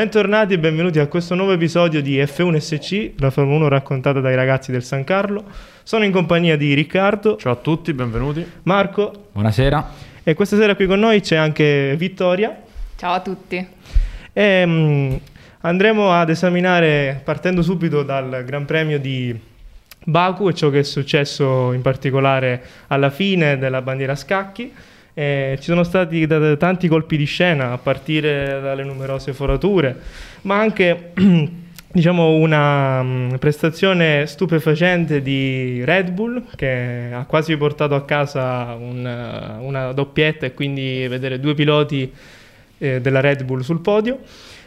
Bentornati e benvenuti a questo nuovo episodio di F1SC, la Formula 1 raccontata dai ragazzi del San Carlo. Sono in compagnia di Riccardo. Ciao a tutti, benvenuti. Marco. Buonasera. E questa sera qui con noi c'è anche Vittoria. Ciao a tutti. E, um, andremo ad esaminare, partendo subito dal Gran Premio di Baku e ciò che è successo in particolare alla fine della bandiera scacchi. Eh, ci sono stati tanti colpi di scena a partire dalle numerose forature, ma anche diciamo una um, prestazione stupefacente di Red Bull che ha quasi portato a casa un, una doppietta e quindi vedere due piloti eh, della Red Bull sul podio.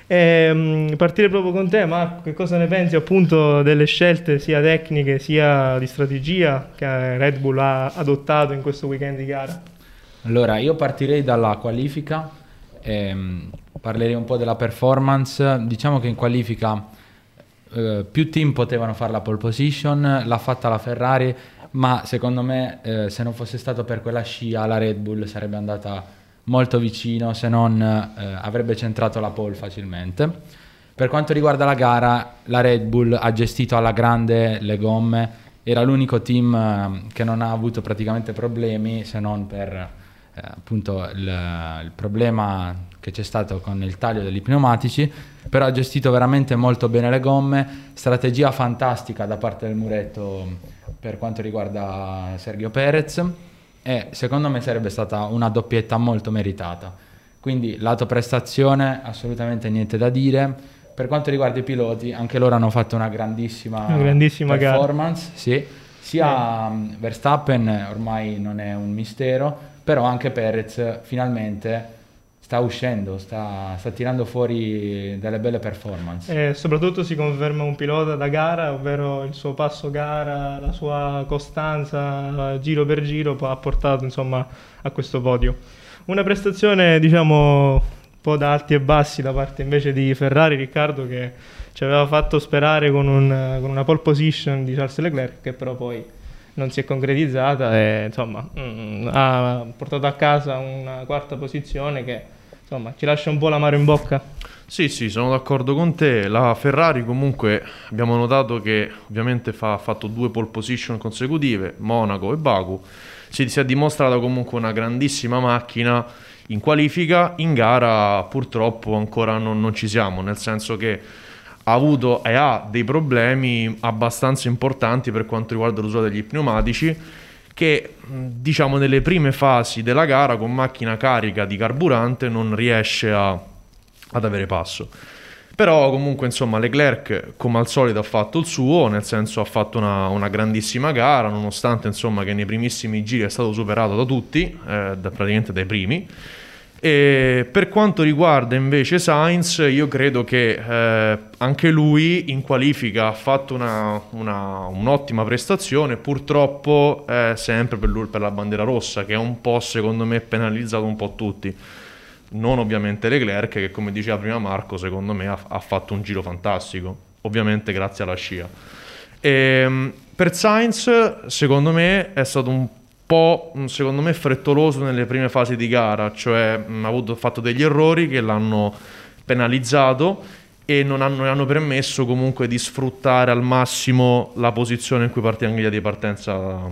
E, um, partire proprio con te, Marco, che cosa ne pensi appunto delle scelte sia tecniche sia di strategia che Red Bull ha adottato in questo weekend di gara? Allora, io partirei dalla qualifica, ehm, parlerei un po' della performance. Diciamo che in qualifica eh, più team potevano fare la pole position, l'ha fatta la Ferrari, ma secondo me eh, se non fosse stato per quella scia la Red Bull sarebbe andata molto vicino, se non eh, avrebbe centrato la pole facilmente. Per quanto riguarda la gara, la Red Bull ha gestito alla grande le gomme, era l'unico team eh, che non ha avuto praticamente problemi se non per eh, appunto il, il, problema che c'è stato con il taglio degli pneumatici, però ha gestito veramente molto bene le gomme, strategia fantastica da parte del muretto per quanto riguarda Sergio Perez e secondo me sarebbe stata una doppietta molto meritata. Quindi lato prestazione assolutamente niente da dire. Per quanto riguarda i piloti, anche loro hanno fatto una grandissima, una grandissima performance, sì. sia eh. Verstappen ormai non è un mistero, però anche Perez finalmente sta uscendo, sta, sta, tirando fuori delle belle performance. E soprattutto si conferma un pilota da gara, ovvero il suo passo gara, la sua costanza giro per giro ha portato insomma a questo podio. Una prestazione diciamo un po' da alti e bassi da parte invece di Ferrari, Riccardo che ci aveva fatto sperare con, un, con una pole position di Charles Leclerc che però poi non si è concretizzata e insomma mh, mm, ha portato a casa una quarta posizione che insomma ci lascia un po' l'amaro in bocca. Sì, sì, sono d'accordo con te. La Ferrari comunque abbiamo notato che ovviamente fa, ha fatto due pole position consecutive, Monaco e Baku. Si, si è dimostrata comunque una grandissima macchina in qualifica, in gara purtroppo ancora non, non ci siamo, nel senso che ha avuto e ha dei problemi abbastanza importanti per quanto riguarda l'uso degli pneumatici che diciamo nelle prime fasi della gara con macchina carica di carburante non riesce a, ad avere passo. Però comunque insomma Leclerc come al solito ha fatto il suo, nel senso ha fatto una, una grandissima gara, nonostante insomma che nei primissimi giri è stato superato da tutti, eh, da, praticamente dai primi. E per quanto riguarda invece Sainz, io credo che eh, anche lui in qualifica ha fatto una, una, un'ottima prestazione, purtroppo eh, sempre per, lui, per la bandiera rossa, che è un po' secondo me penalizzato un po' tutti. Non ovviamente Leclerc, che come diceva prima Marco, secondo me ha, ha fatto un giro fantastico, ovviamente grazie alla scia. E, ehm, per Sainz, secondo me, è stato un po' mm, secondo me frettoloso nelle prime fasi di gara, cioè mh, mm, ha avuto, fatto degli errori che l'hanno penalizzato e non hanno, hanno, permesso comunque di sfruttare al massimo la posizione in cui in griglia di partenza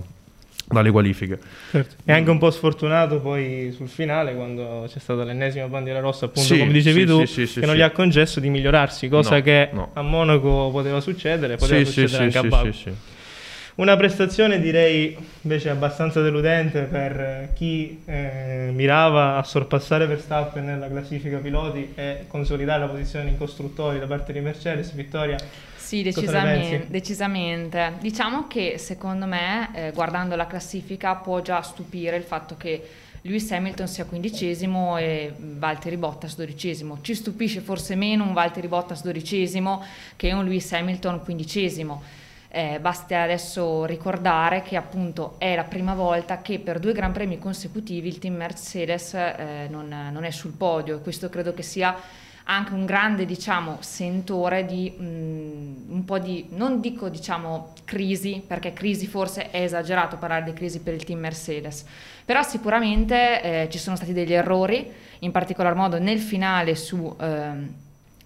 dalle qualifiche. Certo. E anche un po' sfortunato poi sul finale quando c'è stata l'ennesima bandiera rossa, appunto sì, come dicevi sì, tu, sì, che non gli ha concesso di migliorarsi, cosa no, che no. a Monaco poteva succedere, poteva succedere anche a Baku. Una prestazione direi invece abbastanza deludente per chi eh, mirava a sorpassare Verstappen nella classifica piloti e consolidare la posizione in costruttori da parte di Mercedes. Vittoria, sì, decisamente, decisamente. Diciamo che secondo me, eh, guardando la classifica, può già stupire il fatto che Lewis Hamilton sia quindicesimo e Valtteri Bottas dodicesimo. Ci stupisce forse meno un Valtteri Bottas dodicesimo che un Lewis Hamilton quindicesimo eh, basta adesso ricordare che appunto è la prima volta che per due Gran Premi consecutivi il team Mercedes eh, non, non, è sul podio. E questo credo che sia anche un grande diciamo sentore di mh, mm, un po' di non dico diciamo crisi perché crisi forse è esagerato parlare di crisi per il team Mercedes. Però sicuramente eh, ci sono stati degli errori in particolar modo nel finale su ehm,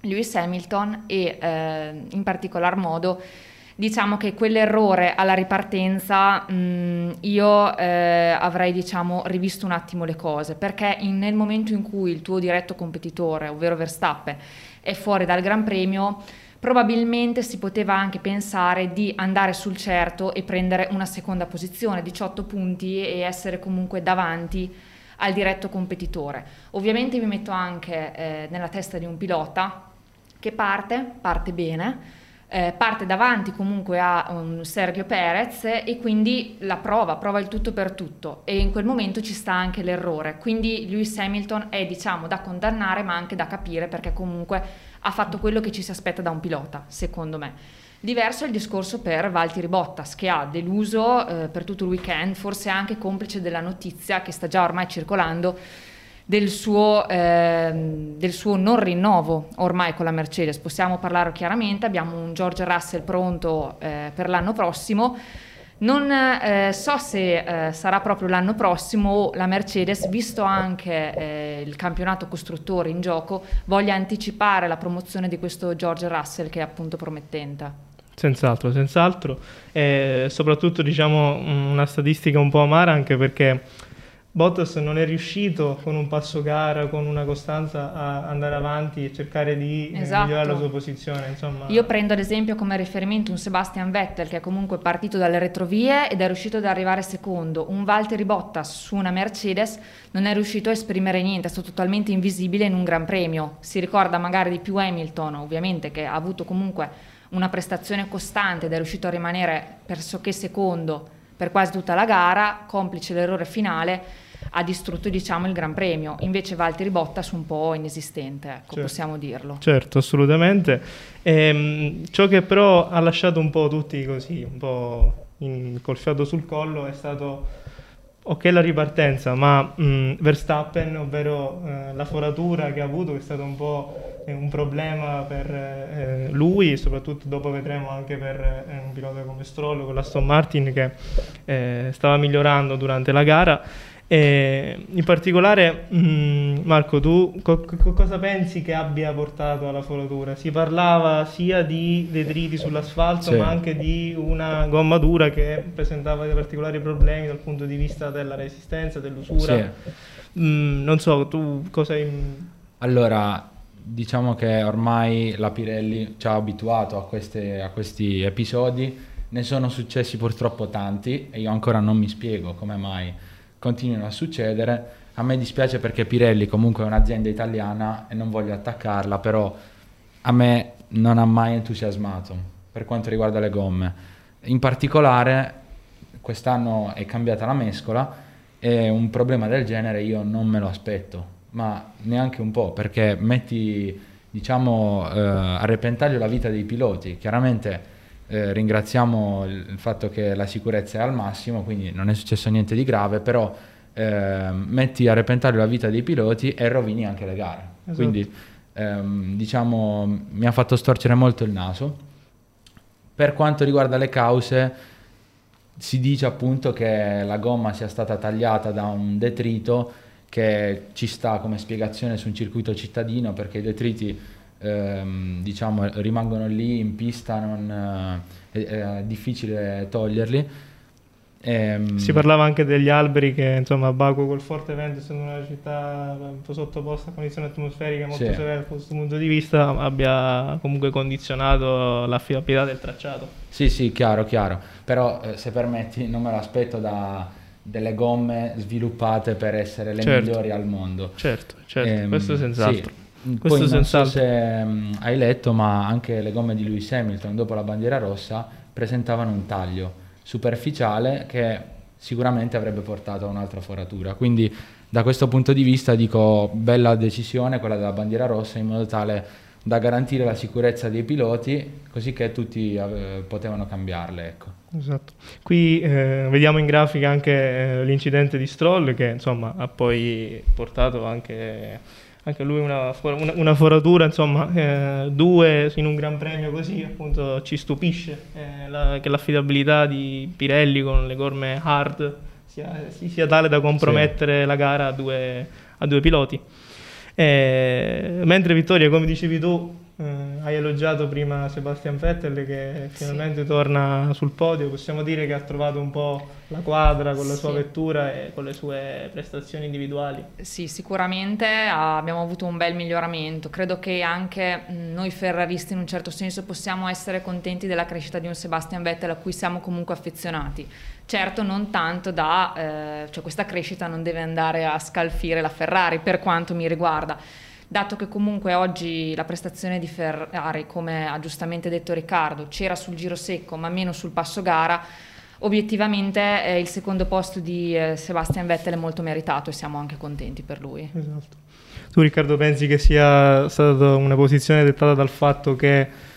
Lewis Hamilton e eh, in particolar modo diciamo che quell'errore alla ripartenza mh, io eh, avrei diciamo rivisto un attimo le cose perché in, nel momento in cui il tuo diretto competitore ovvero Verstappen è fuori dal Gran Premio probabilmente si poteva anche pensare di andare sul certo e prendere una seconda posizione 18 punti e essere comunque davanti al diretto competitore. Ovviamente mi metto anche eh, nella testa di un pilota che parte, parte bene eh, parte davanti comunque a un Sergio Perez e quindi la prova, prova il tutto per tutto e in quel momento ci sta anche l'errore. Quindi Lewis Hamilton è diciamo da condannare ma anche da capire perché comunque ha fatto quello che ci si aspetta da un pilota, secondo me. Diverso è il discorso per Valtteri Bottas che ha deluso eh, per tutto il weekend, forse anche complice della notizia che sta già ormai circolando del suo, eh, del suo, non rinnovo ormai con la Mercedes. Possiamo parlare chiaramente, abbiamo un George Russell pronto eh, per l'anno prossimo. Non eh, so se eh, sarà proprio l'anno prossimo la Mercedes, visto anche eh, il campionato costruttori in gioco, voglia anticipare la promozione di questo George Russell che è appunto promettente. Senz'altro, senz'altro. E soprattutto diciamo una statistica un po' amara anche perché Bottas non è riuscito con un passo gara, con una costanza a andare avanti e cercare di eh, esatto. migliorare la sua posizione. Insomma. Io prendo ad esempio come riferimento un Sebastian Vettel che è comunque partito dalle retrovie ed è riuscito ad arrivare secondo. Un Valtteri Bottas su una Mercedes non è riuscito a esprimere niente, è stato totalmente invisibile in un Gran Premio. Si ricorda magari di più Hamilton, ovviamente, che ha avuto comunque una prestazione costante ed è riuscito a rimanere pressoché secondo per quasi tutta la gara, complice l'errore finale ha distrutto diciamo, il Gran Premio, invece Valtteri Bottas un po' inesistente, ecco, certo. possiamo dirlo. Certo, assolutamente. Ehm, ciò che però ha lasciato un po' tutti così, un po' in, col fiato sul collo, è stato ok la ripartenza, ma mh, Verstappen, ovvero eh, la foratura che ha avuto, che è stato un po' eh, un problema per eh, lui, soprattutto dopo vedremo anche per eh, un pilota come Stroll con l'Aston Martin che eh, stava migliorando durante la gara. E in particolare, mh, mm, Marco, tu co- co- cosa pensi che abbia portato alla foratura? Si parlava sia di detriti sull'asfalto, sì. ma anche di una gomma dura che presentava dei particolari problemi dal punto di vista della resistenza, dell'usura. Sì. Mm, non so, tu cosa hai... Allora, diciamo che ormai la Pirelli ci ha abituato a, queste, a questi episodi, ne sono successi purtroppo tanti e io ancora non mi spiego come mai continuino a succedere. A me dispiace perché Pirelli comunque è un'azienda italiana e non voglio attaccarla, però a me non ha mai entusiasmato per quanto riguarda le gomme. In particolare quest'anno è cambiata la mescola e un problema del genere io non me lo aspetto, ma neanche un po', perché metti diciamo eh, a repentaglio la vita dei piloti. Chiaramente eh, ringraziamo il fatto che la sicurezza è al massimo, quindi non è successo niente di grave, però eh, metti a repentaglio la vita dei piloti e rovini anche le gare. Esatto. Quindi ehm, diciamo mi ha fatto storcere molto il naso. Per quanto riguarda le cause, si dice appunto che la gomma sia stata tagliata da un detrito che ci sta come spiegazione su un circuito cittadino perché i detriti ehm, diciamo, rimangono lì in pista, non, eh, è, difficile toglierli. Ehm, si parlava anche degli alberi che insomma Baku col forte vento essendo una città un po' sottoposta a condizioni atmosferiche molto sì. severe da questo punto di vista abbia comunque condizionato l'affidabilità del tracciato. Sì sì chiaro chiaro però eh, se permetti non me lo aspetto da delle gomme sviluppate per essere le certo. migliori al mondo. Certo, certo, ehm, questo senz'altro. Sì. Questo Poi non so se um, hai letto, ma anche le gomme di Lewis Hamilton dopo la bandiera rossa presentavano un taglio superficiale che sicuramente avrebbe portato a un'altra foratura. Quindi da questo punto di vista dico bella decisione quella della bandiera rossa in modo tale da garantire la sicurezza dei piloti così che tutti eh, potevano cambiarle. Ecco. Esatto. Qui eh, vediamo in grafica anche eh, l'incidente di Stroll che insomma ha poi portato anche anche lui una, una, una foratura, insomma, eh, due in un gran premio così, appunto ci stupisce eh, la, che l'affidabilità di Pirelli con le gorme hard sia, sia tale da compromettere sì. la gara a due, a due piloti. Eh, mentre Vittoria, come dicevi tu, Eh, hai elogiato prima Sebastian Vettel che finalmente sì. torna sul podio, possiamo dire che ha trovato un po' la quadra con la sua sì. vettura e con le sue prestazioni individuali. Sì, sicuramente abbiamo avuto un bel miglioramento, credo che anche noi ferraristi in un certo senso possiamo essere contenti della crescita di un Sebastian Vettel a cui siamo comunque affezionati. Certo non tanto da, eh, cioè questa crescita non deve andare a scalfire la Ferrari per quanto mi riguarda dato che comunque oggi la prestazione di Ferrari, come ha giustamente detto Riccardo, c'era sul giro secco ma meno sul passo gara, obiettivamente eh, il secondo posto di eh, Sebastian Vettel è molto meritato e siamo anche contenti per lui. Esatto. Tu Riccardo pensi che sia stata una posizione dettata dal fatto che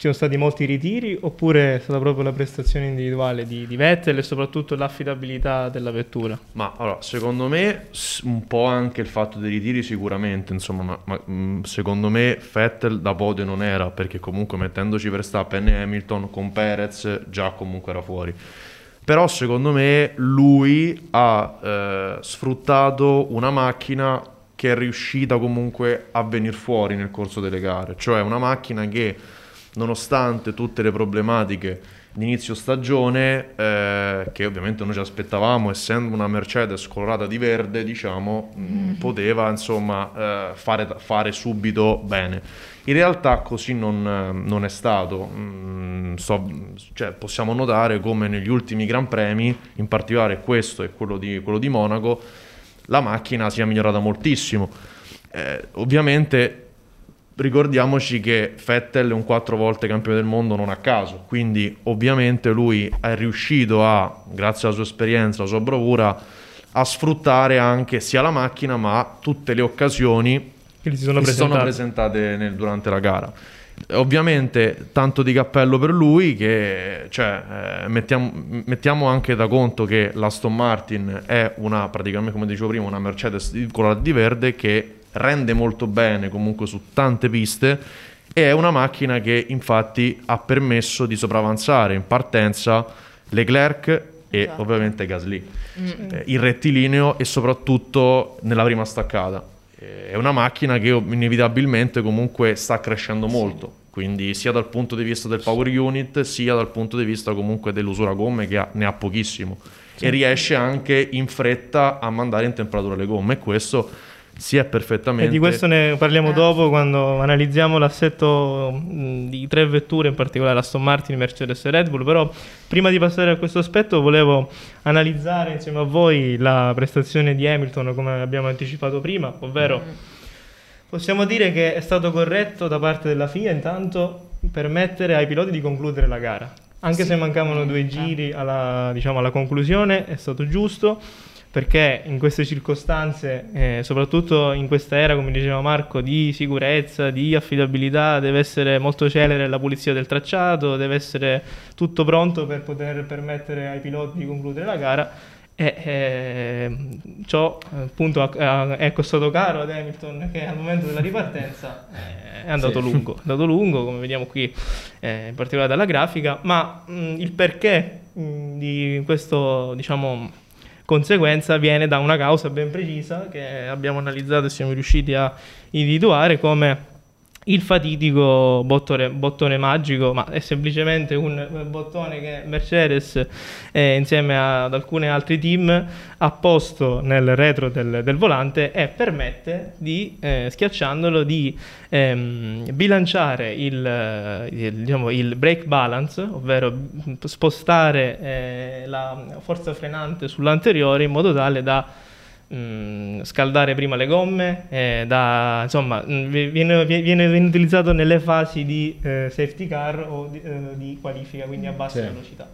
ci sono stati molti ritiri oppure è stata proprio la prestazione individuale di, di, Vettel e soprattutto l'affidabilità della vettura? Ma allora, secondo me un po' anche il fatto dei ritiri sicuramente, insomma, ma, ma mm, secondo me Vettel da podio non era perché comunque mettendoci Verstappen e Hamilton con Perez già comunque era fuori. Però secondo me lui ha eh, sfruttato una macchina che è riuscita comunque a venire fuori nel corso delle gare, cioè una macchina che nonostante tutte le problematiche di inizio stagione, eh, che ovviamente noi ci aspettavamo, essendo una Mercedes colorata di verde, diciamo, mm, poteva insomma eh, fare, fare, subito bene. In realtà così non, non è stato. Mm, so, cioè, possiamo notare come negli ultimi Gran Premi, in particolare questo e quello di, quello di Monaco, la macchina sia migliorata moltissimo. Eh, ovviamente ricordiamoci che Vettel è un quattro volte campione del mondo non a caso, quindi ovviamente lui è riuscito a, grazie alla sua esperienza, alla sua bravura, a sfruttare anche sia la macchina ma tutte le occasioni che gli si sono presentate, sono presentate nel, durante la gara. Ovviamente tanto di cappello per lui che cioè, eh, mettiamo, mettiamo, anche da conto che l'Aston Martin è una, praticamente come dicevo prima, una Mercedes di colore di verde che rende molto bene comunque su tante piste e è una macchina che infatti ha permesso di sopravanzare in partenza Leclerc e esatto. ovviamente Gasly mm. eh, in rettilineo e soprattutto nella prima staccata eh, è una macchina che inevitabilmente comunque sta crescendo molto sì. quindi sia dal punto di vista del power unit sia dal punto di vista comunque dell'usura gomme che ha, ne ha pochissimo sì. e riesce anche in fretta a mandare in temperatura le gomme e questo si è perfettamente. E di questo ne parliamo eh. dopo quando analizziamo l'assetto di tre vetture, in particolare Aston Martin, Mercedes e Red Bull. Però prima di passare a questo aspetto volevo analizzare insieme a voi la prestazione di Hamilton come abbiamo anticipato prima, ovvero mm. possiamo dire che è stato corretto da parte della FIA intanto permettere ai piloti di concludere la gara. Anche sì. se mancavano due giri alla, diciamo, alla conclusione, è stato giusto perché in queste circostanze, eh, soprattutto in questa era, come diceva Marco, di sicurezza, di affidabilità, deve essere molto celere la pulizia del tracciato, deve essere tutto pronto per poter permettere ai piloti di concludere la gara. E eh, ciò appunto è costato caro ad Hamilton che al momento della ripartenza eh, è andato sì. lungo, è andato lungo come vediamo qui eh, in particolare dalla grafica, ma mh, il perché mh, di questo diciamo conseguenza viene da una causa ben precisa che abbiamo analizzato e siamo riusciti a individuare come il fatidico bottone, bottone, magico, ma è semplicemente un bottone che Mercedes eh, insieme ad alcuni altri team ha posto nel retro del, del volante e permette di, eh, schiacciandolo, di ehm, bilanciare il, il, diciamo, il, brake balance, ovvero spostare eh, la forza frenante sull'anteriore in modo tale da mh, mm, scaldare prima le gomme, eh, da, insomma, mm, viene, viene, viene, utilizzato nelle fasi di eh, safety car o di, eh, di, qualifica, quindi a bassa sì. velocità.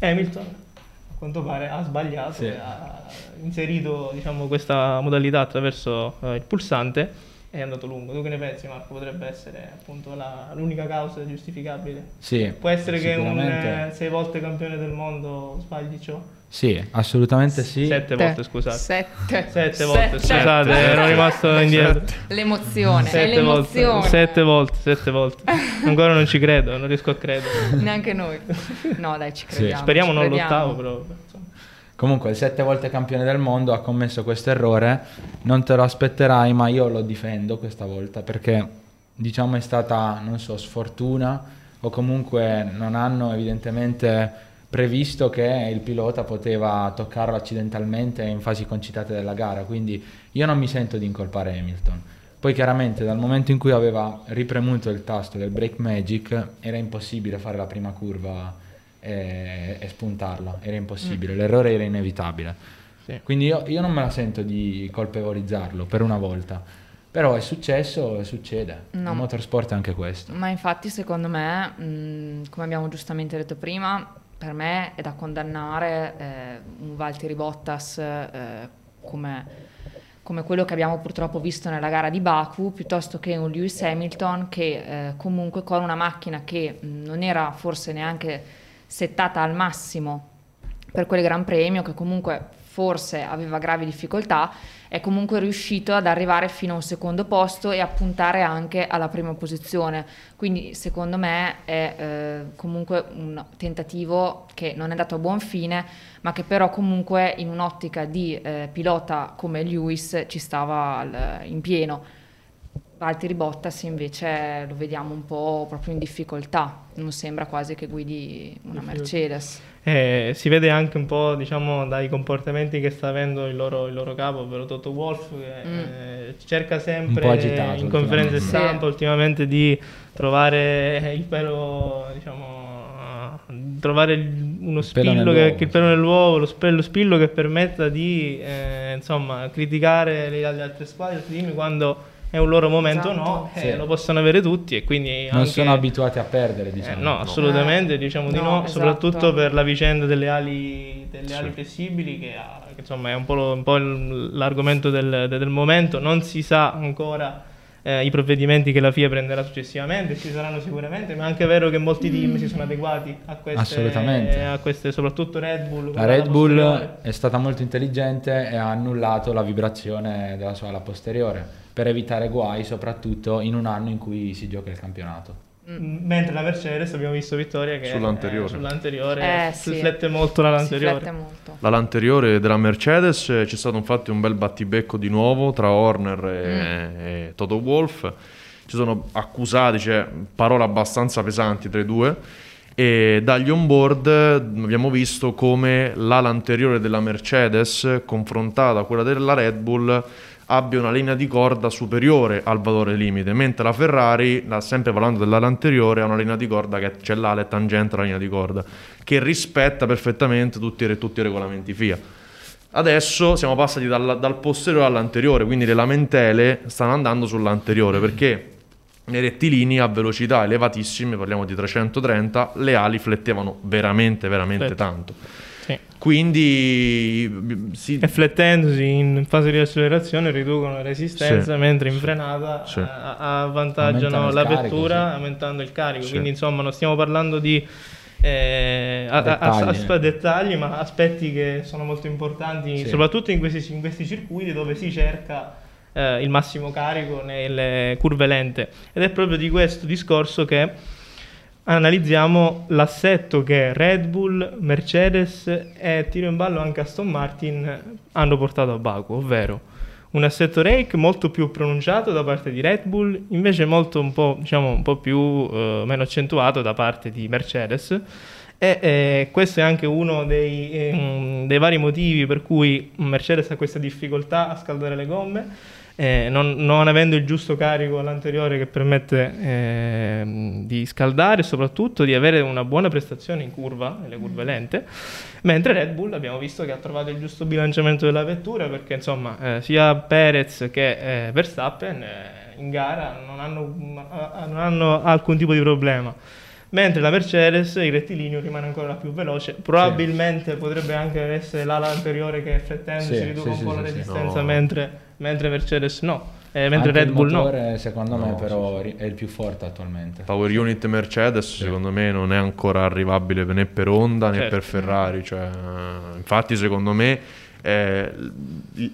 Hamilton, a quanto pare, ha sbagliato, sì. ha inserito diciamo, questa modalità attraverso eh, il pulsante è andato lungo. Tu che ne pensi, Marco? Potrebbe essere appunto la, l'unica causa giustificabile? Sì. Può essere che un eh, sei volte campione del mondo sbagli ciò? Sì, assolutamente sì. Sette volte, scusate. Sette. Sette volte, sette. scusate, ero rimasto indietro. L'emozione, sette l'emozione. Volte, sette volte, sette volte. Ancora non ci credo, non riesco a credere. Neanche noi. No, dai, ci crediamo. Sì. Speriamo ci non crediamo. l'ottavo, però. Comunque, il sette volte campione del mondo ha commesso questo errore. Non te lo aspetterai, ma io lo difendo questa volta perché diciamo è stata, non so, sfortuna o comunque non hanno evidentemente previsto che il pilota poteva toccarlo accidentalmente in fasi concitate della gara, quindi io non mi sento di incolpare Hamilton. Poi chiaramente dal momento in cui aveva ripremuto il tasto del Break Magic era impossibile fare la prima curva e, e spuntarla, era impossibile, mm. l'errore era inevitabile. Sì. Quindi io, io non me la sento di colpevolizzarlo per una volta. Però è successo e succede. No. Il motorsport è anche questo. Ma infatti, secondo me, mh, come abbiamo giustamente detto prima, per me è da condannare eh, un Valtteri Bottas eh, come, come, quello che abbiamo purtroppo visto nella gara di Baku, piuttosto che un Lewis Hamilton che eh, comunque con una macchina che mh, non era forse neanche settata al massimo per quel Gran Premio, che comunque forse aveva gravi difficoltà, è comunque riuscito ad arrivare fino a un secondo posto e a puntare anche alla prima posizione. Quindi secondo me è eh, comunque un tentativo che non è andato a buon fine, ma che però comunque in un'ottica di eh, pilota come Lewis ci stava al, in pieno. Valtteri Bottas invece lo vediamo un po' proprio in difficoltà, non sembra quasi che guidi una Mercedes. Eh, si vede anche un po' diciamo, dai comportamenti che sta avendo il loro, il loro capo, ovvero Toto Wolf, che mm. eh, cerca sempre agitato, in conferenze stampa ultimamente di trovare il pelo, diciamo, trovare uno spillo, che, che, il pelo nell'uovo, lo, sp- lo spillo che permetta di eh, insomma, criticare le, le altre squadre, quando è un loro momento esatto. no, eh, lo possono avere tutti e quindi non anche... sono abituati a perdere diciamo. Eh, no, assolutamente, diciamo no, di no, esatto. soprattutto per la vicenda delle ali, delle sì. ali flessibili che, ha, che, insomma è un po', lo, un po l'argomento del, del, momento, non si sa ancora eh, i provvedimenti che la FIA prenderà successivamente, ci saranno sicuramente, ma è anche vero che molti team mm. si sono adeguati a queste, Assolutamente. a queste soprattutto Red Bull. La Red Bull è stata molto intelligente e ha annullato la vibrazione della sua ala posteriore per evitare guai, soprattutto in un anno in cui si gioca il campionato. Mm. Mentre la Mercedes abbiamo visto Vittoria che sull'anteriore, eh, sull'anteriore eh, si riflette molto l'anteriore. Molto. L'anteriore della Mercedes c'è stato infatti un bel battibecco di nuovo tra Horner e, mm. e Toto Wolff. Ci sono accusati, cioè parole abbastanza pesanti tra i due. E dagli on-board abbiamo visto come l'ala anteriore della Mercedes confrontata a quella della Red Bull abbia una linea di corda superiore al valore limite, mentre la Ferrari, sempre parlando dell'ala anteriore, ha una linea di corda che c'è l'ala e tangente alla linea di corda, che rispetta perfettamente tutti, tutti i regolamenti FIA. Adesso siamo passati dal, dal posteriore all'anteriore, quindi le lamentele stanno andando sull'anteriore perché nei rettilini a velocità elevatissime, parliamo di 330, le ali flettevano veramente, veramente tanto. Sì. Quindi si... efflettendosi in fase di accelerazione riducono la resistenza, sì. mentre in frenata sì. avvantaggiano la vettura aumentando il carico. Quindi insomma non stiamo parlando di eh, dettagli. A, a, dettagli, ma aspetti che sono molto importanti, soprattutto in questi, in questi, circuiti dove si cerca eh, il massimo carico nelle curve lente. Ed è proprio di questo discorso che analizziamo l'assetto che Red Bull, Mercedes e tiro in ballo anche Aston Martin hanno portato a Baku, ovvero un assetto rake molto più pronunciato da parte di Red Bull, invece molto un po', diciamo, un po più eh, meno accentuato da parte di Mercedes. E eh, questo è anche uno dei, eh, dei vari motivi per cui Mercedes ha questa difficoltà a scaldare le gomme eh, non, non, avendo il giusto carico all'anteriore che permette eh, di scaldare e soprattutto di avere una buona prestazione in curva, nelle curve lente, mentre Red Bull abbiamo visto che ha trovato il giusto bilanciamento della vettura perché insomma eh, sia Perez che eh, Verstappen eh, in gara non hanno, non hanno alcun tipo di problema mentre la Mercedes il rettilineo rimane ancora più veloce probabilmente sì. potrebbe anche essere l'ala anteriore che flettendo sì, si riduce sì, un po' la resistenza no. mentre mentre Mercedes no. Eh, mentre Anche Red Bull motore, no. Secondo me, no, però, sì, sì. è il più forte attualmente. Power unit Mercedes, sì. secondo me, non è ancora arrivabile né per Honda né certo. per Ferrari. Cioè, infatti, secondo me, eh,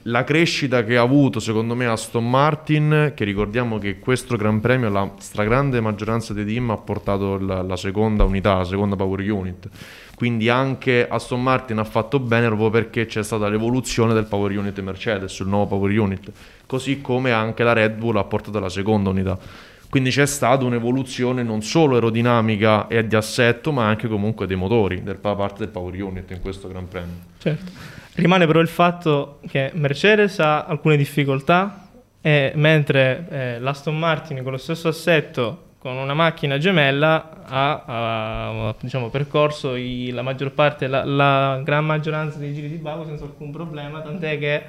la crescita che ha avuto, secondo me, Aston Martin, che ricordiamo che questo Gran Premio, la stragrande maggioranza dei team ha portato la, la seconda unità, la seconda Power unit quindi anche Aston Martin ha fatto bene proprio perché c'è stata l'evoluzione del power unit Mercedes, il nuovo power unit, così come anche la Red Bull ha portato la seconda unità. Quindi c'è stata un'evoluzione non solo aerodinamica e di assetto, ma anche comunque dei motori, da parte del Power Unit in questo Gran Premio. Certo. Rimane però il fatto che Mercedes ha alcune difficoltà, mentre eh, l'Aston Martin con lo stesso assetto con una macchina gemella ha, ha diciamo, percorso i, la maggior parte, la, la, gran maggioranza dei giri di Baku senza alcun problema, tant'è che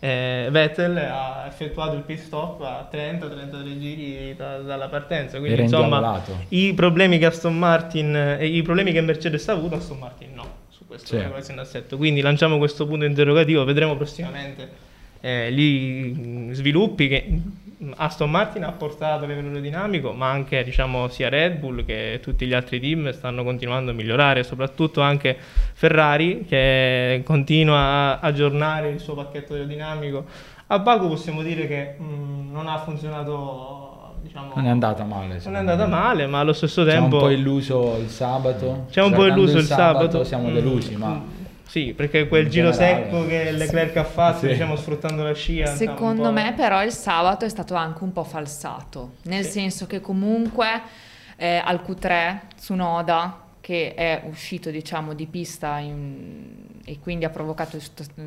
eh, Vettel ha effettuato il pit stop a 30-33 giri da, dalla partenza. Quindi insomma i problemi che Aston Martin e eh, i problemi che Mercedes ha avuto, Aston Martin no, su questo sì. assetto. Quindi lanciamo questo punto interrogativo, vedremo prossimamente eh, gli sviluppi che Aston Martin ha portato livello aerodinamico, ma anche diciamo, sia Red Bull che tutti gli altri team stanno continuando a migliorare, soprattutto anche Ferrari che continua a aggiornare il suo pacchetto aerodinamico. A Baku possiamo dire che mh, mm, non ha funzionato Diciamo, non è andata male. Non è andata male, ma allo stesso tempo. C'è un po' illuso il sabato. C'è un po' illuso il sabato. sabato siamo delusi, mm, ma sì, perché quel giro secco che Leclerc ha fatto, sì. diciamo, sfruttando la scia. Secondo me, però, il sabato è stato anche un po' falsato, nel sì. senso che comunque eh, al Q3 Tsunoda, che è uscito, diciamo, di pista in, e quindi ha provocato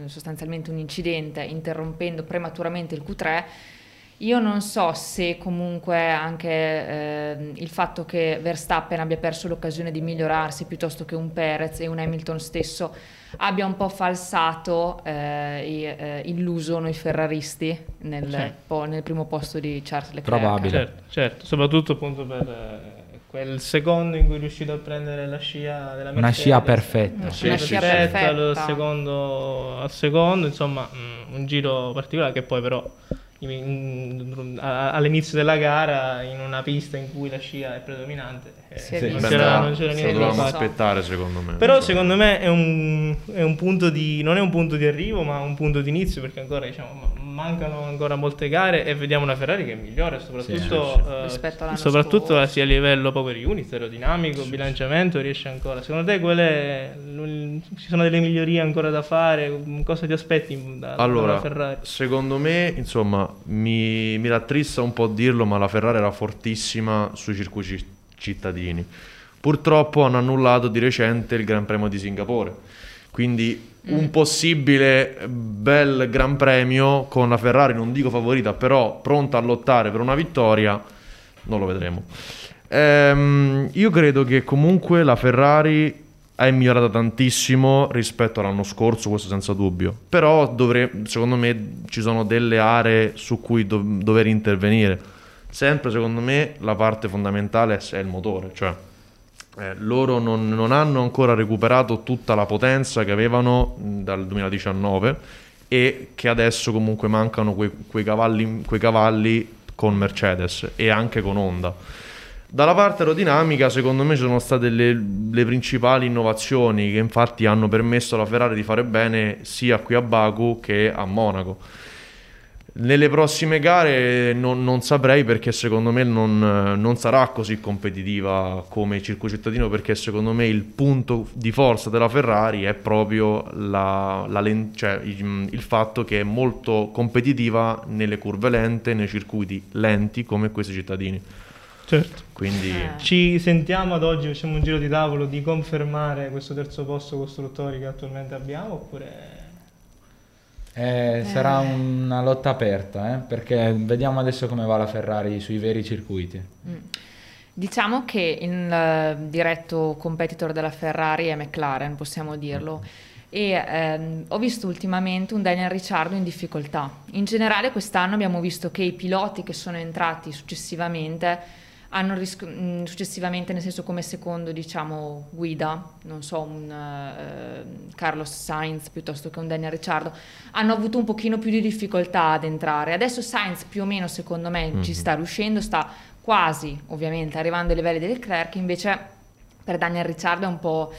sostanzialmente un incidente, interrompendo prematuramente il Q3. Io non so se comunque anche eh, il fatto che Verstappen abbia perso l'occasione di migliorarsi piuttosto che un Perez e un Hamilton stesso abbia un po' falsato eh, eh, illuso noi ferraristi nel, sì. po- nel, primo posto di Charles Leclerc. Probabile. Certo, certo. soprattutto appunto per eh, quel secondo in cui è riuscito a prendere la scia della Mercedes. Una scia perfetta. Una scia, Una scia perfetta, perfetta. secondo al secondo, insomma mh, mm, un giro particolare che poi però all'inizio della gara in una pista in cui la scia è predominante eh, sì, non, c'era, non c'era niente da aspettare secondo me. Però secondo me è un, è un, punto di non è un punto di arrivo ma un punto di inizio perché ancora diciamo mancano ancora molte gare e vediamo una Ferrari che è migliore soprattutto, sì, sì. Uh, soprattutto sia a livello power unit aerodinamico sì, bilanciamento riesce ancora. Secondo te quelle ci sono delle migliorie ancora da fare? Cosa ti aspetti da, allora, dalla Ferrari? secondo me insomma mi, mi rattrista un po' dirlo ma la Ferrari era fortissima sui circuiti cittadini. Purtroppo hanno annullato di recente il Gran Premio di Singapore. Quindi un mm. possibile bel Gran Premio con la Ferrari, non dico favorita, però pronta a lottare per una vittoria, non lo vedremo. Ehm, io credo che comunque la Ferrari è migliorata tantissimo rispetto all'anno scorso, questo senza dubbio. Però dovre- secondo me ci sono delle aree su cui do- dover intervenire. Sempre secondo me la parte fondamentale è il motore, cioè eh, loro non, non, hanno ancora recuperato tutta la potenza che avevano dal 2019 e che adesso comunque mancano quei, quei, cavalli, quei cavalli con Mercedes e anche con Honda. Dalla parte aerodinamica, secondo me, sono state le, le, principali innovazioni che infatti hanno permesso alla Ferrari di fare bene sia qui a Baku che a Monaco. Nelle prossime gare non, non, saprei perché secondo me non, non, sarà così competitiva come il circuito cittadino perché secondo me il punto di forza della Ferrari è proprio la, la cioè il, il, fatto che è molto competitiva nelle curve lente, nei circuiti lenti come questi cittadini. Certo. Quindi... Eh. Ci sentiamo ad oggi, facciamo un giro di tavolo di confermare questo terzo posto costruttori che attualmente abbiamo oppure... Eh, eh. Sarà una lotta aperta, eh? perché vediamo adesso come va la Ferrari sui veri circuiti. Mm. Diciamo che il uh, diretto competitor della Ferrari è McLaren, possiamo dirlo. Mm. E ehm, ho visto ultimamente un Daniel Ricciardo in difficoltà. In generale quest'anno abbiamo visto che i piloti che sono entrati successivamente hanno ris- mm, successivamente, nel senso come secondo diciamo, guida, non so, un uh, Carlos Sainz piuttosto che un Daniel Ricciardo, hanno avuto un pochino più di difficoltà ad entrare. Adesso Sainz più o meno secondo me mm-hmm. ci mhm. sta riuscendo, sta quasi ovviamente arrivando ai livelli del Leclerc, invece per Daniel Ricciardo è un po'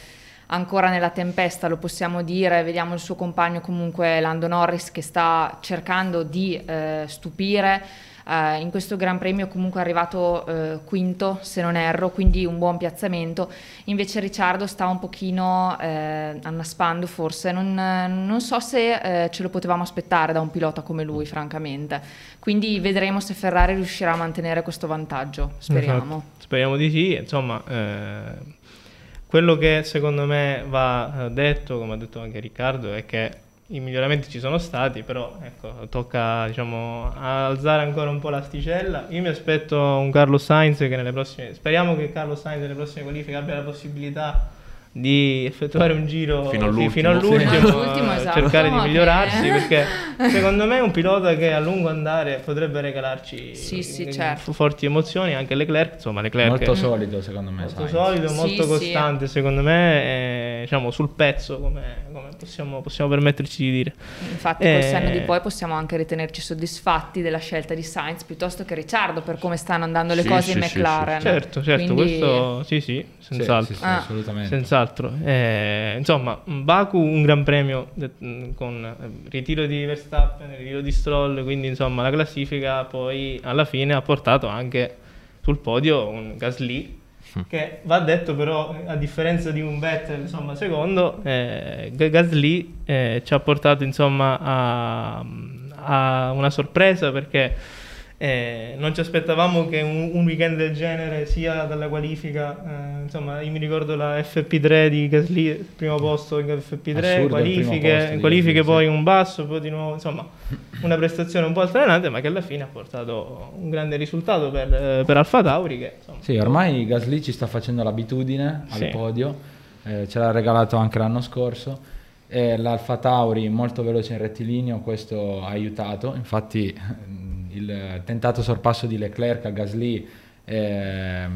ancora nella tempesta, lo possiamo dire, vediamo il suo compagno comunque Lando Norris che sta cercando di eh, stupire Uh, in questo Gran Premio comunque è arrivato uh, quinto, se non erro, quindi un buon piazzamento. Invece Ricciardo sta un pochino uh, annaspando forse, non, non so se ce lo potevamo aspettare da un pilota come lui, francamente. Quindi vedremo se Ferrari riuscirà a mantenere questo vantaggio, speriamo. Esatto. Speriamo di sì, insomma... Eh, quello che secondo me va detto, come ha detto anche Riccardo, è che i miglioramenti ci sono stati, però ecco, tocca diciamo, alzare ancora un po' l'asticella. Io mi aspetto un Carlo Sainz che nelle prossime, speriamo che Carlo Sainz nelle prossime qualifiche abbia la possibilità di effettuare un giro fino all'ultimo, fino all'ultimo, sì. all'ultimo esatto. cercare di migliorarsi perché secondo me è un pilota che a lungo andare potrebbe regalarci sì, sì, certo. forti emozioni anche Leclerc insomma Leclerc molto solido secondo me molto solido molto costante secondo me è, diciamo sul pezzo come, come possiamo, possiamo, permetterci di dire. Infatti col senno di poi possiamo anche ritenerci soddisfatti della scelta di Sainz piuttosto che Ricciardo per come stanno andando le cose in McLaren. Certo certo Quindi... questo sì sì senz'altro. Ah. assolutamente. Senz'altro altro. Eh, insomma, Baku un gran premio con eh, ritiro di Verstappen, ritiro di Stroll, quindi insomma la classifica poi alla fine ha portato anche sul podio un Gasly hm. che va detto però a differenza di un Vettel insomma secondo eh, Gasly eh, ci ha portato insomma a, a una sorpresa perché eh, non ci aspettavamo che un, un, weekend del genere sia dalla qualifica, eh, insomma io mi ricordo la FP3 di Gasly, primo posto in FP3, Assurdo, qualifiche, qualifiche poi un basso, poi di nuovo, insomma una prestazione un po' altalenante ma che alla fine ha portato un grande risultato per, eh, per Alfa Tauri. Che, sì, ormai Gasly ci sta facendo l'abitudine al sì. podio, eh, ce l'ha regalato anche l'anno scorso. E l'Alfa Tauri molto veloce in rettilineo, questo ha aiutato, infatti il tentato sorpasso di Leclerc a Gasly eh,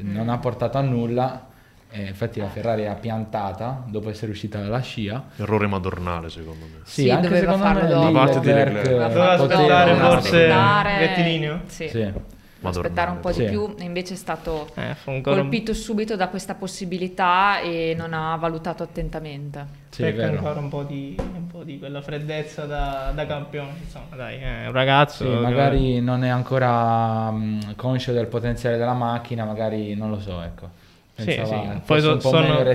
non ha portato a nulla. Eh, infatti la Ferrari è piantata dopo essere uscita dalla scia. Errore madornale secondo me. Sì, sì anche secondo me da parte di Leclerc. Doveva aspettare forse rettilineo? Sì. sì aspettare un po' di sì. più e invece è stato eh, colpito un... subito da questa possibilità e non ha valutato attentamente. Sì, Pecca ancora un po, di, un po' di quella freddezza da, da campione, insomma dai, è un ragazzo. Sì, magari non è ancora um, conscio del potenziale della macchina, magari non lo so, ecco. Pensava, sì, sì. Poi so, sono,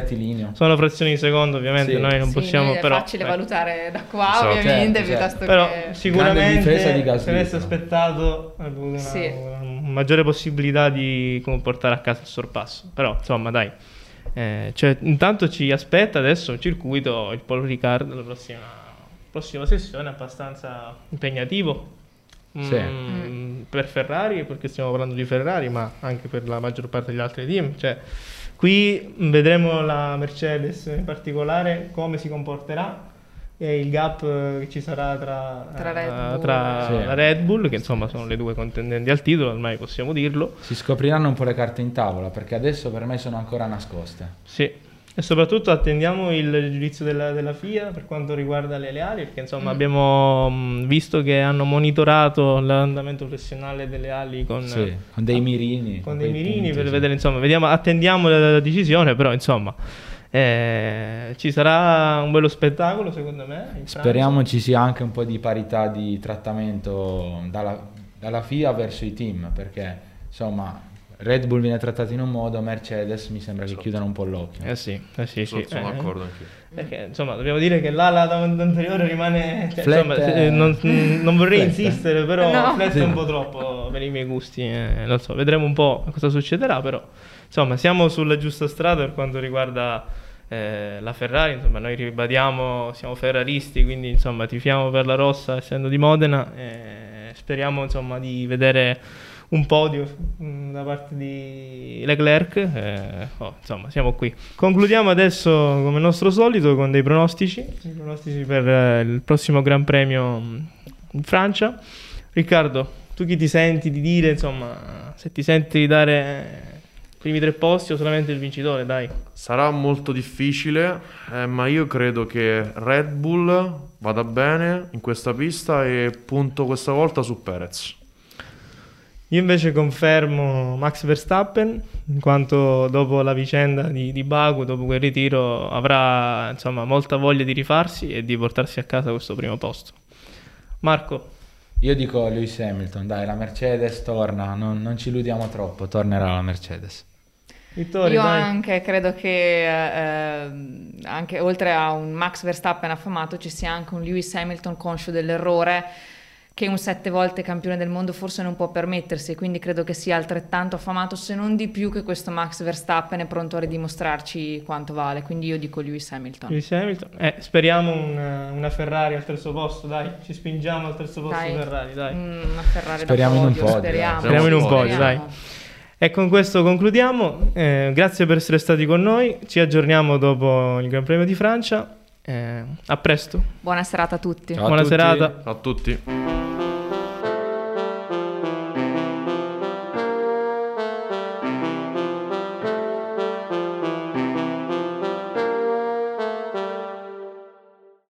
sono, frazioni di secondo, ovviamente. Sì. Noi non sì, possiamo. Noi è però, facile beh. valutare da qua, so, ovviamente. Certo, certo. Però sicuramente se avesse aspettato una, una, maggiore possibilità di portare a casa il sorpasso. Però insomma, dai. Eh, cioè, intanto ci aspetta adesso un circuito, il Paul Ricard, la prossima, prossima sessione, abbastanza impegnativo. Sì. Mm, per Ferrari, perché stiamo parlando di Ferrari, ma anche per la maggior parte degli altri team. Cioè, qui vedremo la Mercedes in particolare come si comporterà il gap che ci sarà tra, tra, Red, Bull. tra sì. la Red Bull, che insomma sono le due contendenti al titolo, ormai possiamo dirlo. Si scopriranno un po' le carte in tavola, perché adesso per me sono ancora nascoste. Sì. E soprattutto attendiamo il giudizio della, della FIA per quanto riguarda le ali, perché insomma mm. abbiamo mh, visto che hanno monitorato l'andamento professionale delle ali con, sì, con dei mirini. Con, con dei mirini punti, per sì. vedere, insomma, vediamo, attendiamo la, la decisione, però insomma... Eh, ci sarà un bello spettacolo secondo me. Speriamo ci sia anche un po' di parità di trattamento dalla, dalla FIA verso i team, perché insomma Red Bull viene trattato in un modo, Mercedes mi sembra che chiudano un po' l'occhio. Eh sì, eh sì, sì. Sono eh, d'accordo anche Perché insomma dobbiamo dire che l'ala anteriore rimane... Cioè, insomma, eh, non, non, vorrei flette. insistere, però no. flette sì. un po' troppo per i miei gusti. Eh, non so, vedremo un po' cosa succederà, però insomma siamo sulla giusta strada per quanto riguarda eh, la Ferrari, insomma noi ribadiamo, siamo ferraristi, quindi insomma tifiamo per la rossa essendo di Modena e speriamo insomma di vedere un podio mm, da parte di Leclerc. Eh, oh, insomma, siamo qui. Concludiamo adesso, come nostro solito, con dei pronostici. Pronostici per eh, il prossimo Gran Premio mm, in Francia. Riccardo, tu chi ti senti di dire, insomma, se ti senti di dare i primi tre posti o solamente il vincitore, dai. Sarà molto difficile, eh, ma io credo che Red Bull vada bene in questa pista e punto questa volta su Perez. Io invece confermo Max Verstappen, in quanto dopo la vicenda di, di Baku, dopo quel ritiro, avrà insomma, molta voglia di rifarsi e di portarsi a casa questo primo posto. Marco? Io dico Lewis Hamilton, dai, la Mercedes torna, non, non ci illudiamo troppo, tornerà la Mercedes. Vittorio, Io dai. anche credo che eh, anche oltre a un Max Verstappen affamato ci sia anche un Lewis Hamilton conscio dell'errore che un sette volte campione del mondo forse non può permettersi, quindi credo che sia altrettanto affamato, se non di più, che questo Max Verstappen è pronto a ridimostrarci quanto vale. Quindi io dico Lewis Hamilton. Lewis Hamilton, eh, speriamo un, una Ferrari al terzo posto, dai, ci spingiamo al terzo posto dai. Ferrari, dai. Mm, una Ferrari speriamo in un podio, speriamo. speriamo in un podio, dai. E con questo concludiamo. Eh, grazie per essere stati con noi. Ci aggiorniamo dopo il Gran Premio di Francia. Eh, a presto. Buona serata a tutti. Ciao Buona a tutti. serata. Ciao a tutti.